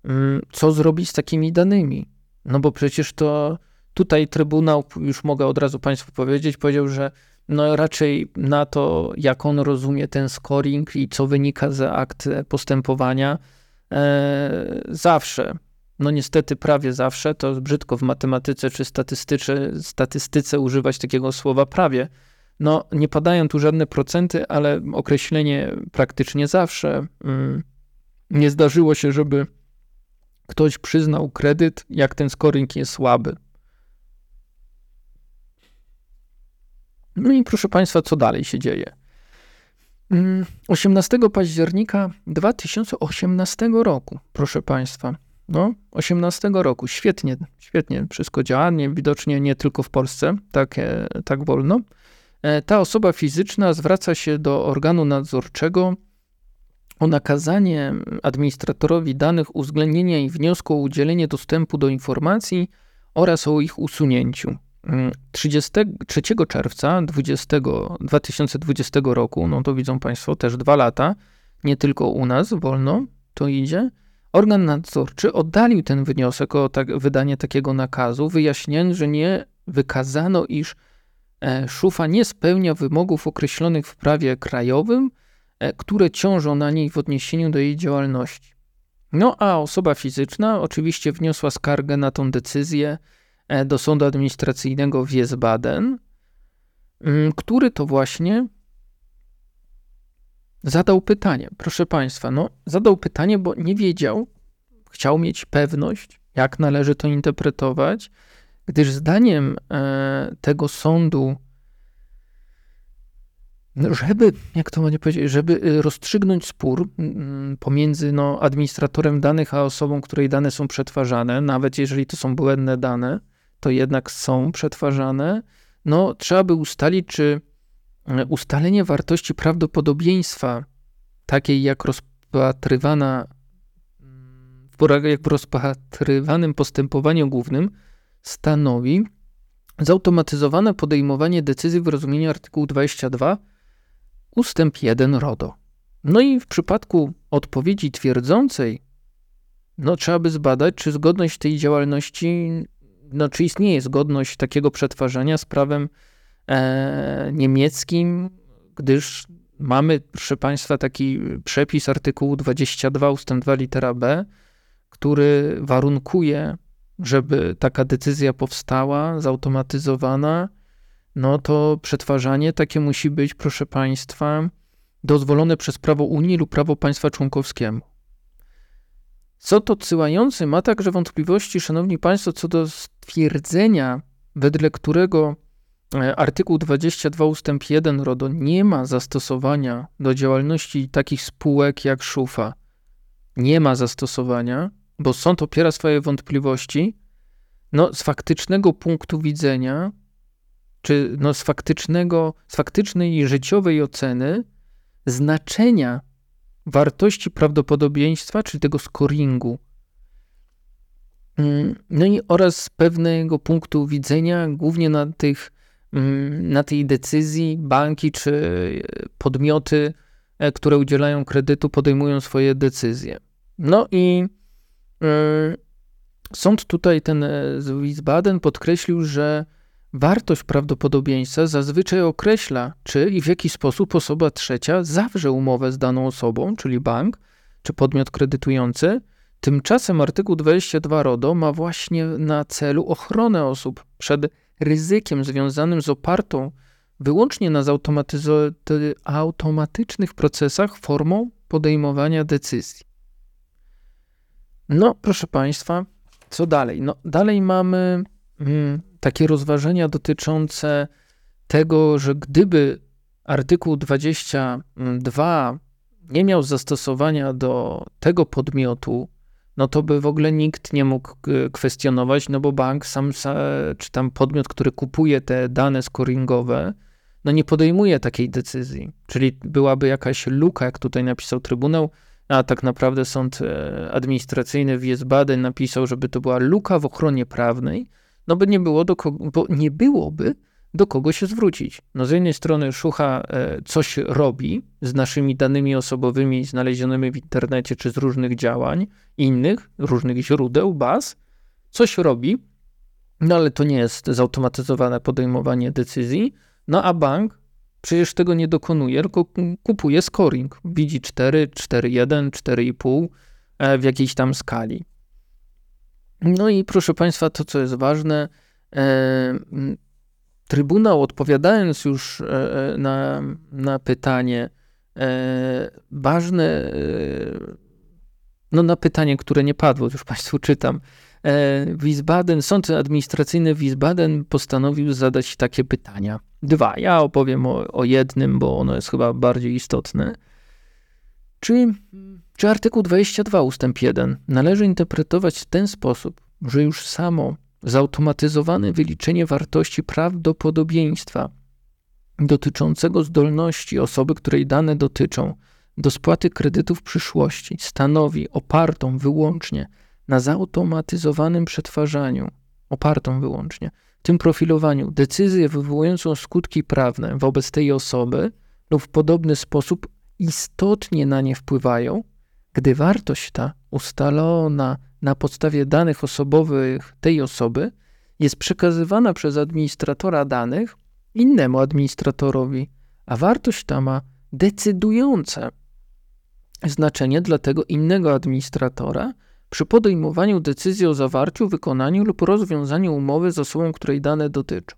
mm, co zrobić z takimi danymi. No bo przecież to tutaj Trybunał, już mogę od razu Państwu powiedzieć, powiedział, że no raczej na to, jak on rozumie ten scoring i co wynika z akt postępowania, E, zawsze, no niestety prawie zawsze, to brzydko w matematyce czy statystyce używać takiego słowa prawie. No nie padają tu żadne procenty, ale określenie praktycznie zawsze. Mm, nie zdarzyło się, żeby ktoś przyznał kredyt, jak ten scoring jest słaby. No i proszę Państwa, co dalej się dzieje? 18 mm, października 2018 roku, proszę Państwa. No, 18 roku, świetnie, świetnie wszystko działa, nie, widocznie nie tylko w Polsce, tak, e, tak wolno. E, ta osoba fizyczna zwraca się do organu nadzorczego o nakazanie administratorowi danych uwzględnienia i wniosku o udzielenie dostępu do informacji oraz o ich usunięciu. 33 czerwca 20, 2020 roku, no to widzą Państwo też dwa lata, nie tylko u nas wolno to idzie, organ nadzorczy oddalił ten wniosek o tak, wydanie takiego nakazu, wyjaśniając, że nie wykazano, iż szufa nie spełnia wymogów określonych w prawie krajowym, e, które ciążą na niej w odniesieniu do jej działalności. No a osoba fizyczna oczywiście wniosła skargę na tą decyzję, E, do sądu administracyjnego w Wiesbaden, mm, który to właśnie zadał pytanie. Proszę Państwa, no, zadał pytanie, bo nie wiedział, chciał mieć pewność, jak należy to interpretować, gdyż zdaniem e, tego sądu, no, żeby, jak to nie powiedzieć, żeby y, rozstrzygnąć spór pomiędzy no, administratorem danych a osobą, której dane są przetwarzane, nawet jeżeli to są błędne dane, to jednak są przetwarzane, no trzeba by ustalić, czy e, ustalenie wartości prawdopodobieństwa takiej jak rozpatrywana jak w rozpatrywanym postępowaniu głównym stanowi zautomatyzowane podejmowanie decyzji w rozumieniu artykułu 22 ustęp 1 RODO. No i w przypadku odpowiedzi twierdzącej, no trzeba by zbadać, czy zgodność tej działalności no, czy istnieje zgodność takiego przetwarzania z prawem e, niemieckim, gdyż mamy, proszę Państwa, taki przepis artykułu 22 ust. 2 litera b, który warunkuje, żeby taka decyzja powstała, zautomatyzowana, no to przetwarzanie takie musi być, proszę Państwa, dozwolone przez prawo Unii lub prawo państwa członkowskiego. Co to odsyłający ma także wątpliwości, szanowni państwo, co do stwierdzenia, wedle którego e, artykuł 22 ustęp 1 RODO nie ma zastosowania do działalności takich spółek jak Szufa. Nie ma zastosowania, bo sąd opiera swoje wątpliwości no, z faktycznego punktu widzenia, czy no, z, faktycznego, z faktycznej życiowej oceny znaczenia wartości prawdopodobieństwa, czyli tego scoringu. Mm, no i oraz z pewnego punktu widzenia, głównie na, tych, mm, na tej decyzji, banki czy e, podmioty, e, które udzielają kredytu, podejmują swoje decyzje. No i sąd tutaj, ten z Wiesbaden, podkreślił, że Wartość prawdopodobieństwa zazwyczaj określa, czy i w jaki sposób osoba trzecia zawrze umowę z daną osobą, czyli bank czy podmiot kredytujący. Tymczasem artykuł 22 RODO ma właśnie na celu ochronę osób przed ryzykiem związanym z opartą wyłącznie na automatycznych procesach formą podejmowania decyzji. No, proszę Państwa, co dalej? No, dalej mamy mm, takie rozważania dotyczące tego, że gdyby artykuł 22 nie miał zastosowania do tego podmiotu, no to by w ogóle nikt nie mógł e, kwestionować, no bo bank sam, czy tam podmiot, który kupuje te dane scoringowe, no nie podejmuje takiej decyzji. Czyli byłaby jakaś luka, jak tutaj napisał Trybunał, a tak naprawdę sąd e, administracyjny w Wiesbaden napisał, żeby to była luka w ochronie prawnej, no by nie było do kogo, bo nie byłoby do kogo się zwrócić. No z jednej strony Szucha e, coś robi z naszymi danymi osobowymi znalezionymi w internecie czy z różnych działań innych, różnych źródeł, baz, coś robi, no ale to nie jest zautomatyzowane podejmowanie decyzji, no a bank przecież tego nie dokonuje, tylko kupuje scoring. Widzi 4, 4,1, 4,5 w jakiejś tam skali. No i proszę Państwa, to co jest ważne, e, Trybunał odpowiadając już e, e, na, na pytanie, ważne No na pytanie, które nie padło, już Państwu czytam. Wiesbaden, sąd administracyjny Wiesbaden postanowił zadać takie pytania. Dwa. Ja opowiem o, o jednym, bo ono jest chyba bardziej istotne. Czy, czy artykuł 22 ustęp 1 należy interpretować w ten sposób, że już samo zautomatyzowane wyliczenie wartości prawdopodobieństwa dotyczącego zdolności osoby, której dane dotyczą, do spłaty kredytu w przyszłości stanowi opartą wyłącznie na zautomatyzowanym przetwarzaniu, opartą wyłącznie, tym profilowaniu, decyzję wywołującą skutki prawne wobec tej osoby lub w podobny sposób istotnie na nie wpływają, gdy wartość ta ustalona na podstawie danych osobowych tej osoby jest przekazywana przez administratora danych innemu administratorowi, a wartość ta ma decydujące znaczenie dla tego innego administratora przy podejmowaniu decyzji o zawarciu, wykonaniu lub rozwiązaniu umowy z osobą, której dane dotyczą.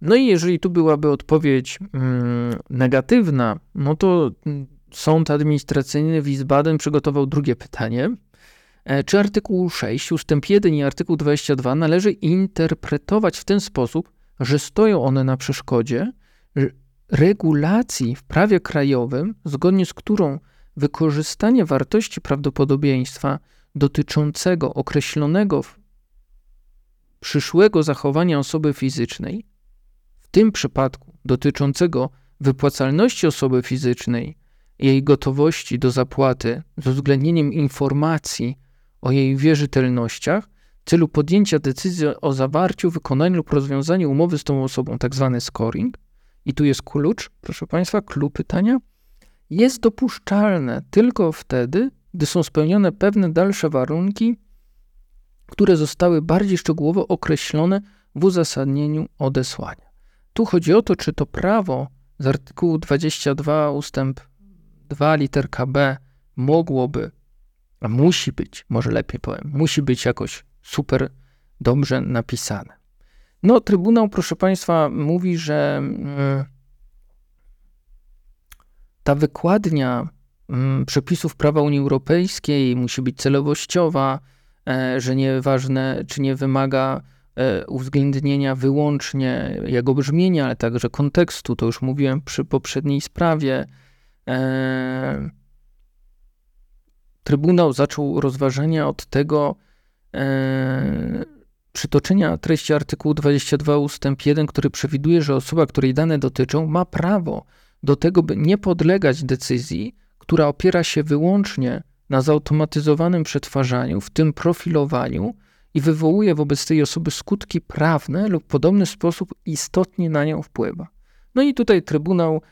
No i jeżeli tu byłaby odpowiedź mm, negatywna, no to mm, sąd administracyjny Wiesbaden przygotował drugie pytanie. E, czy artykuł 6 ustęp 1 i artykuł 22 należy interpretować w ten sposób, że stoją one na przeszkodzie regulacji w prawie krajowym, zgodnie z którą wykorzystanie wartości prawdopodobieństwa dotyczącego określonego przyszłego zachowania osoby fizycznej, w tym przypadku dotyczącego wypłacalności osoby fizycznej jej gotowości do zapłaty z uwzględnieniem informacji o jej wierzytelnościach, w celu podjęcia decyzji o zawarciu, wykonaniu lub rozwiązaniu umowy z tą osobą, tak zwany scoring, i tu jest klucz, proszę Państwa, klucz pytania, jest dopuszczalne tylko wtedy, gdy są spełnione pewne dalsze warunki, które zostały bardziej szczegółowo określone w uzasadnieniu odesłania. Tu chodzi o to, czy to prawo z artykułu 22 ustęp 2 literka B mogłoby, a musi być, może lepiej powiem, musi być jakoś super dobrze napisane. No, Trybunał, proszę Państwa, mówi, że mm, ta wykładnia mm, przepisów prawa Unii Europejskiej musi być celowościowa, e, że nieważne, czy nie wymaga e, uwzględnienia wyłącznie jego brzmienia, ale także kontekstu. To już mówiłem przy poprzedniej sprawie. E, Trybunał zaczął rozważania od tego, przytoczenia treści artykułu 22 ust. 1, który przewiduje, że osoba, której dane dotyczą, ma prawo do tego, by nie podlegać decyzji, która opiera się wyłącznie na zautomatyzowanym przetwarzaniu, w tym profilowaniu, i wywołuje wobec tej osoby skutki prawne lub podobny sposób istotnie na nią wpływa. No i tutaj Trybunał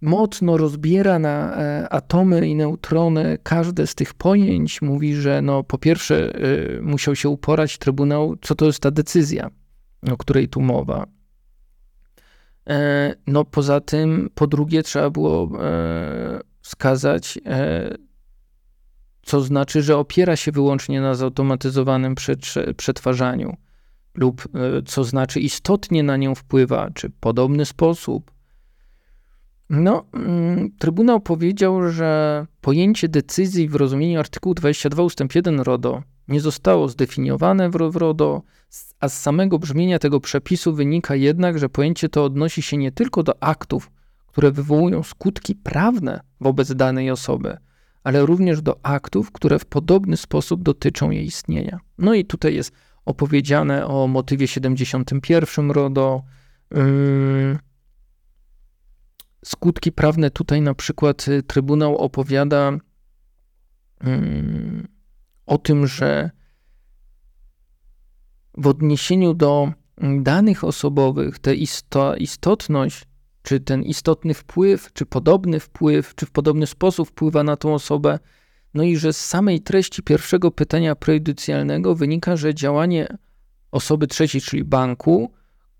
mocno rozbiera na e, atomy i neutrony każde z tych pojęć. Mówi, że no, po pierwsze e, musiał się uporać Trybunał, co to jest ta decyzja, o której tu mowa. E, no poza tym, po drugie, trzeba było wskazać, co znaczy, że opiera się wyłącznie na zautomatyzowanym przetwarzaniu, lub co znaczy istotnie na nią wpływa, czy podobny sposób, no, mm, Trybunał powiedział, że pojęcie decyzji w rozumieniu artykułu 22 ust. 1 RODO nie zostało zdefiniowane w RODO, a z samego brzmienia tego przepisu wynika jednak, że pojęcie to odnosi się nie tylko do aktów, które wywołują skutki prawne wobec danej osoby, ale również do aktów, które w podobny sposób dotyczą jej istnienia. No i tutaj jest opowiedziane o motywie 71 RODO, yy, skutki prawne tutaj na przykład y, Trybunał opowiada um, o tym, że w odniesieniu do danych osobowych, ta isto, istotność, czy ten istotny wpływ, czy podobny wpływ, czy w podobny sposób wpływa na tą osobę, no i że z samej treści pierwszego pytania prejudycjalnego wynika, że działanie osoby trzeciej, czyli banku,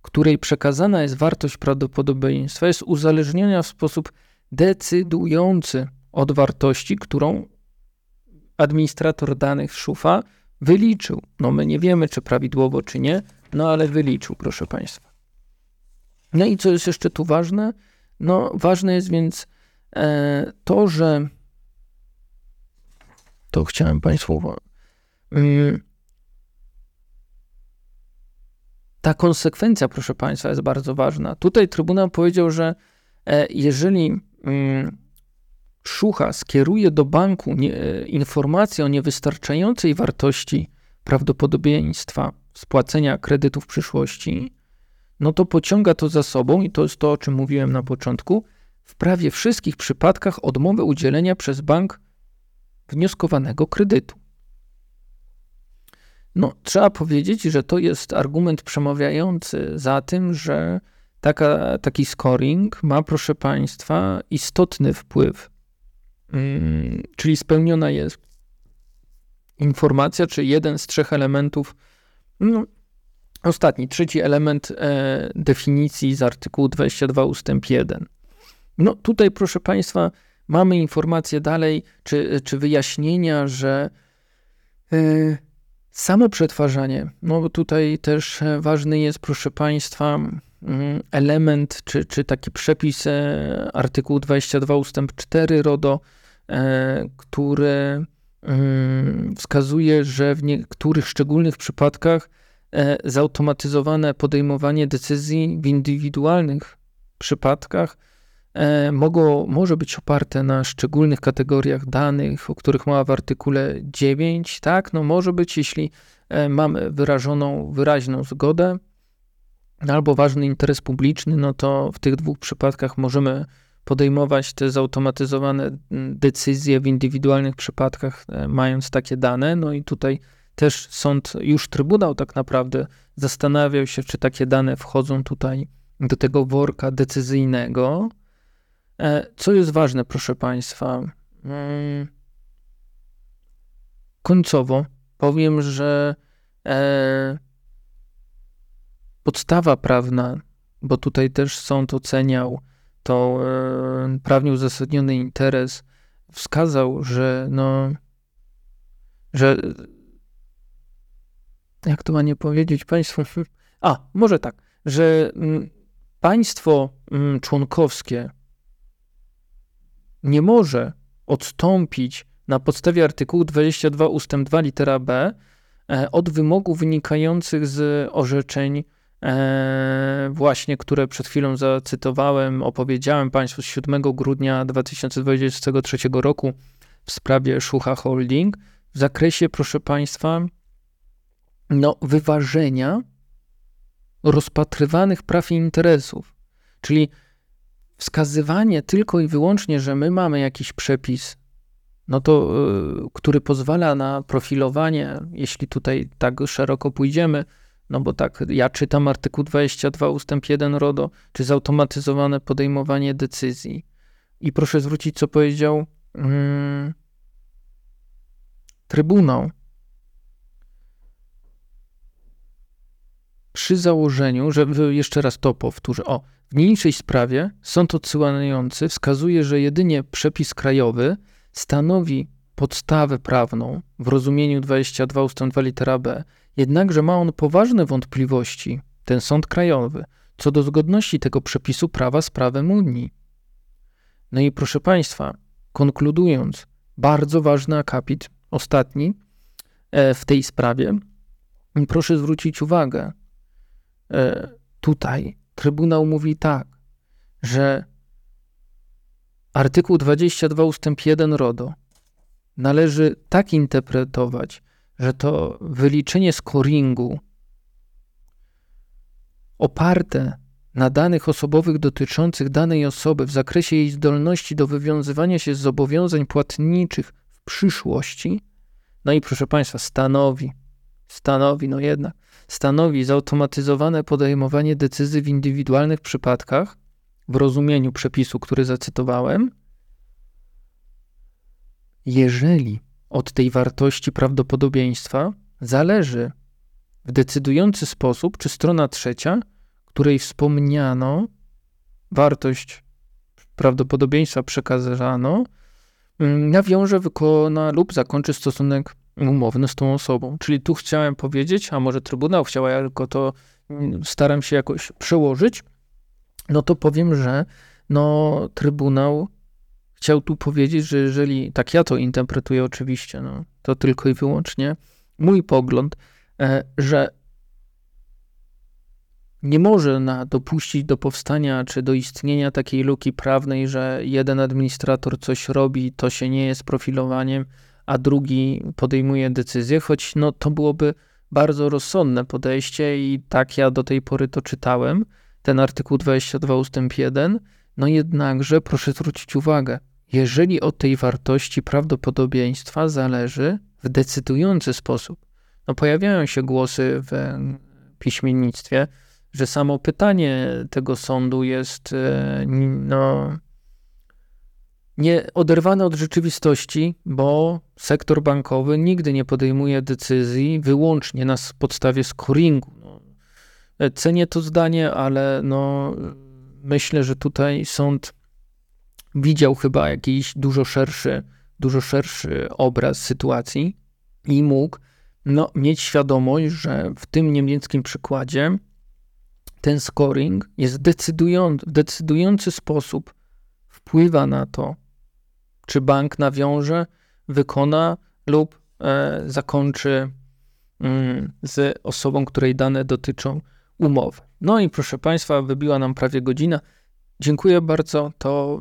której przekazana jest wartość prawdopodobieństwa, jest uzależniona w sposób decydujący od wartości, którą administrator danych szufa wyliczył. No my nie wiemy, czy prawidłowo, czy nie, no ale wyliczył, proszę Państwa. No i co jest jeszcze tu ważne? No ważne jest więc e, to, że to chciałem Państwu. Mm. Ta konsekwencja, proszę Państwa, jest bardzo ważna. Tutaj Trybunał powiedział, że e, jeżeli mm, Szucha skieruje do banku nie, informację o niewystarczającej wartości prawdopodobieństwa spłacenia kredytu w przyszłości, no to pociąga to za sobą, i to jest to, o czym mówiłem na początku, w prawie wszystkich przypadkach odmowę udzielenia przez bank wnioskowanego kredytu. No, trzeba powiedzieć, że to jest argument przemawiający za tym, że taka, taki scoring ma, proszę Państwa, istotny wpływ. Hmm, czyli spełniona jest informacja, czy jeden z trzech elementów. No, ostatni, trzeci element e, definicji z artykułu 22 ustęp 1. No tutaj, proszę Państwa, mamy informację dalej, czy, czy wyjaśnienia, że e, samo przetwarzanie, no tutaj też ważny jest, proszę Państwa, mm, element, czy, czy taki przepis e, artykułu 22 ustęp 4 RODO, e, który mm, wskazuje, że w niektórych szczególnych przypadkach zautomatyzowane podejmowanie decyzji w indywidualnych przypadkach E, mogło, może być oparte na szczególnych kategoriach danych, o których mowa w artykule 9, tak? No może być, jeśli e, mamy wyrażoną, wyraźną zgodę albo ważny interes publiczny, no to w tych dwóch przypadkach możemy podejmować te zautomatyzowane decyzje w indywidualnych przypadkach, e, mając takie dane. No i tutaj też sąd, już Trybunał tak naprawdę zastanawiał się, czy takie dane wchodzą tutaj do tego worka decyzyjnego. E, co jest ważne, proszę Państwa? Mm, końcowo powiem, że e, podstawa prawna, bo tutaj też sąd oceniał to e, prawnie uzasadniony interes, wskazał, że no, że jak to ma nie powiedzieć Państwu? A, może tak, że mm, państwo mm, członkowskie nie może odstąpić na podstawie artykułu 22 ust. 2 litera b e, od wymogów wynikających z orzeczeń właśnie, które przed chwilą zacytowałem, opowiedziałem Państwu z 7 grudnia 2023 roku w sprawie Szucha Holding w zakresie, proszę Państwa, no, wyważenia rozpatrywanych praw i interesów. Czyli wskazywanie tylko i wyłącznie, że my mamy jakiś przepis, no to, y, który pozwala na profilowanie, jeśli tutaj tak szeroko pójdziemy, no bo tak, ja czytam artykuł 22 ustęp 1 RODO, czy zautomatyzowane podejmowanie decyzji. I proszę zwrócić, co powiedział hmm, Trybunał. Przy założeniu, że jeszcze raz to powtórzę, o, w niniejszej sprawie sąd odsyłający wskazuje, że jedynie przepis krajowy stanowi podstawę prawną w rozumieniu 22 ust. 2 litera b, jednakże ma on poważne wątpliwości, ten sąd krajowy, co do zgodności tego przepisu prawa z prawem Unii. No i proszę Państwa, konkludując, bardzo ważny akapit, ostatni e, w tej sprawie, proszę zwrócić uwagę, e, tutaj Trybunał mówi tak, że artykuł 22 ustęp 1 RODO należy tak interpretować, że to wyliczenie scoringu oparte na danych osobowych dotyczących danej osoby w zakresie jej zdolności do wywiązywania się z zobowiązań płatniczych w przyszłości, no i proszę Państwa, stanowi, stanowi, no jednak, stanowi zautomatyzowane podejmowanie decyzji w indywidualnych przypadkach, w rozumieniu przepisu, który zacytowałem, jeżeli od tej wartości prawdopodobieństwa zależy w decydujący sposób, czy strona trzecia, której wspomniano wartość prawdopodobieństwa przekazano, mm, nawiąże, wykona lub zakończy stosunek umowny z tą osobą. Czyli tu chciałem powiedzieć, a może Trybunał chciał, ja tylko to mm, staram się jakoś przełożyć, no to powiem, że no, Trybunał chciał tu powiedzieć, że jeżeli, tak ja to interpretuję oczywiście, no, to tylko i wyłącznie mój pogląd, e, że nie może na dopuścić do powstania czy do istnienia takiej luki prawnej, że jeden administrator coś robi, to się nie jest profilowaniem, a drugi podejmuje decyzję, choć no, to byłoby bardzo rozsądne podejście i tak ja do tej pory to czytałem, ten artykuł 22 ustęp 1, no jednakże proszę zwrócić uwagę, jeżeli od tej wartości prawdopodobieństwa zależy w decydujący sposób, no pojawiają się głosy w piśmiennictwie, że samo pytanie tego sądu jest e, no, nie oderwane od rzeczywistości, bo sektor bankowy nigdy nie podejmuje decyzji wyłącznie na podstawie scoringu. No, e, cenię to zdanie, ale no, myślę, że tutaj sąd widział chyba jakiś dużo szerszy, dużo szerszy obraz sytuacji i mógł no, mieć świadomość, że w tym niemieckim przykładzie ten scoring jest decydujący, w decydujący sposób wpływa na to, czy bank nawiąże, wykona lub e, zakończy mm, z osobą, której dane dotyczą umowy. No i proszę Państwa, wybiła nam prawie godzina. Dziękuję bardzo. To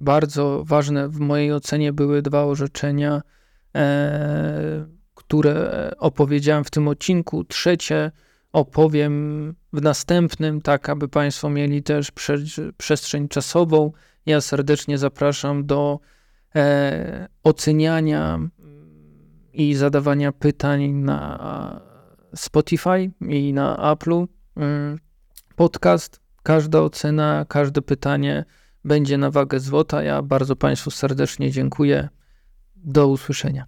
bardzo ważne w mojej ocenie były dwa orzeczenia, e, które opowiedziałem w tym odcinku. Trzecie opowiem w następnym, tak aby Państwo mieli też prze, przestrzeń czasową. Ja serdecznie zapraszam do e, oceniania i zadawania pytań na Spotify i na Apple. Mm, podcast, każda ocena, każde pytanie będzie na wagę złota. Ja bardzo Państwu serdecznie dziękuję. Do usłyszenia.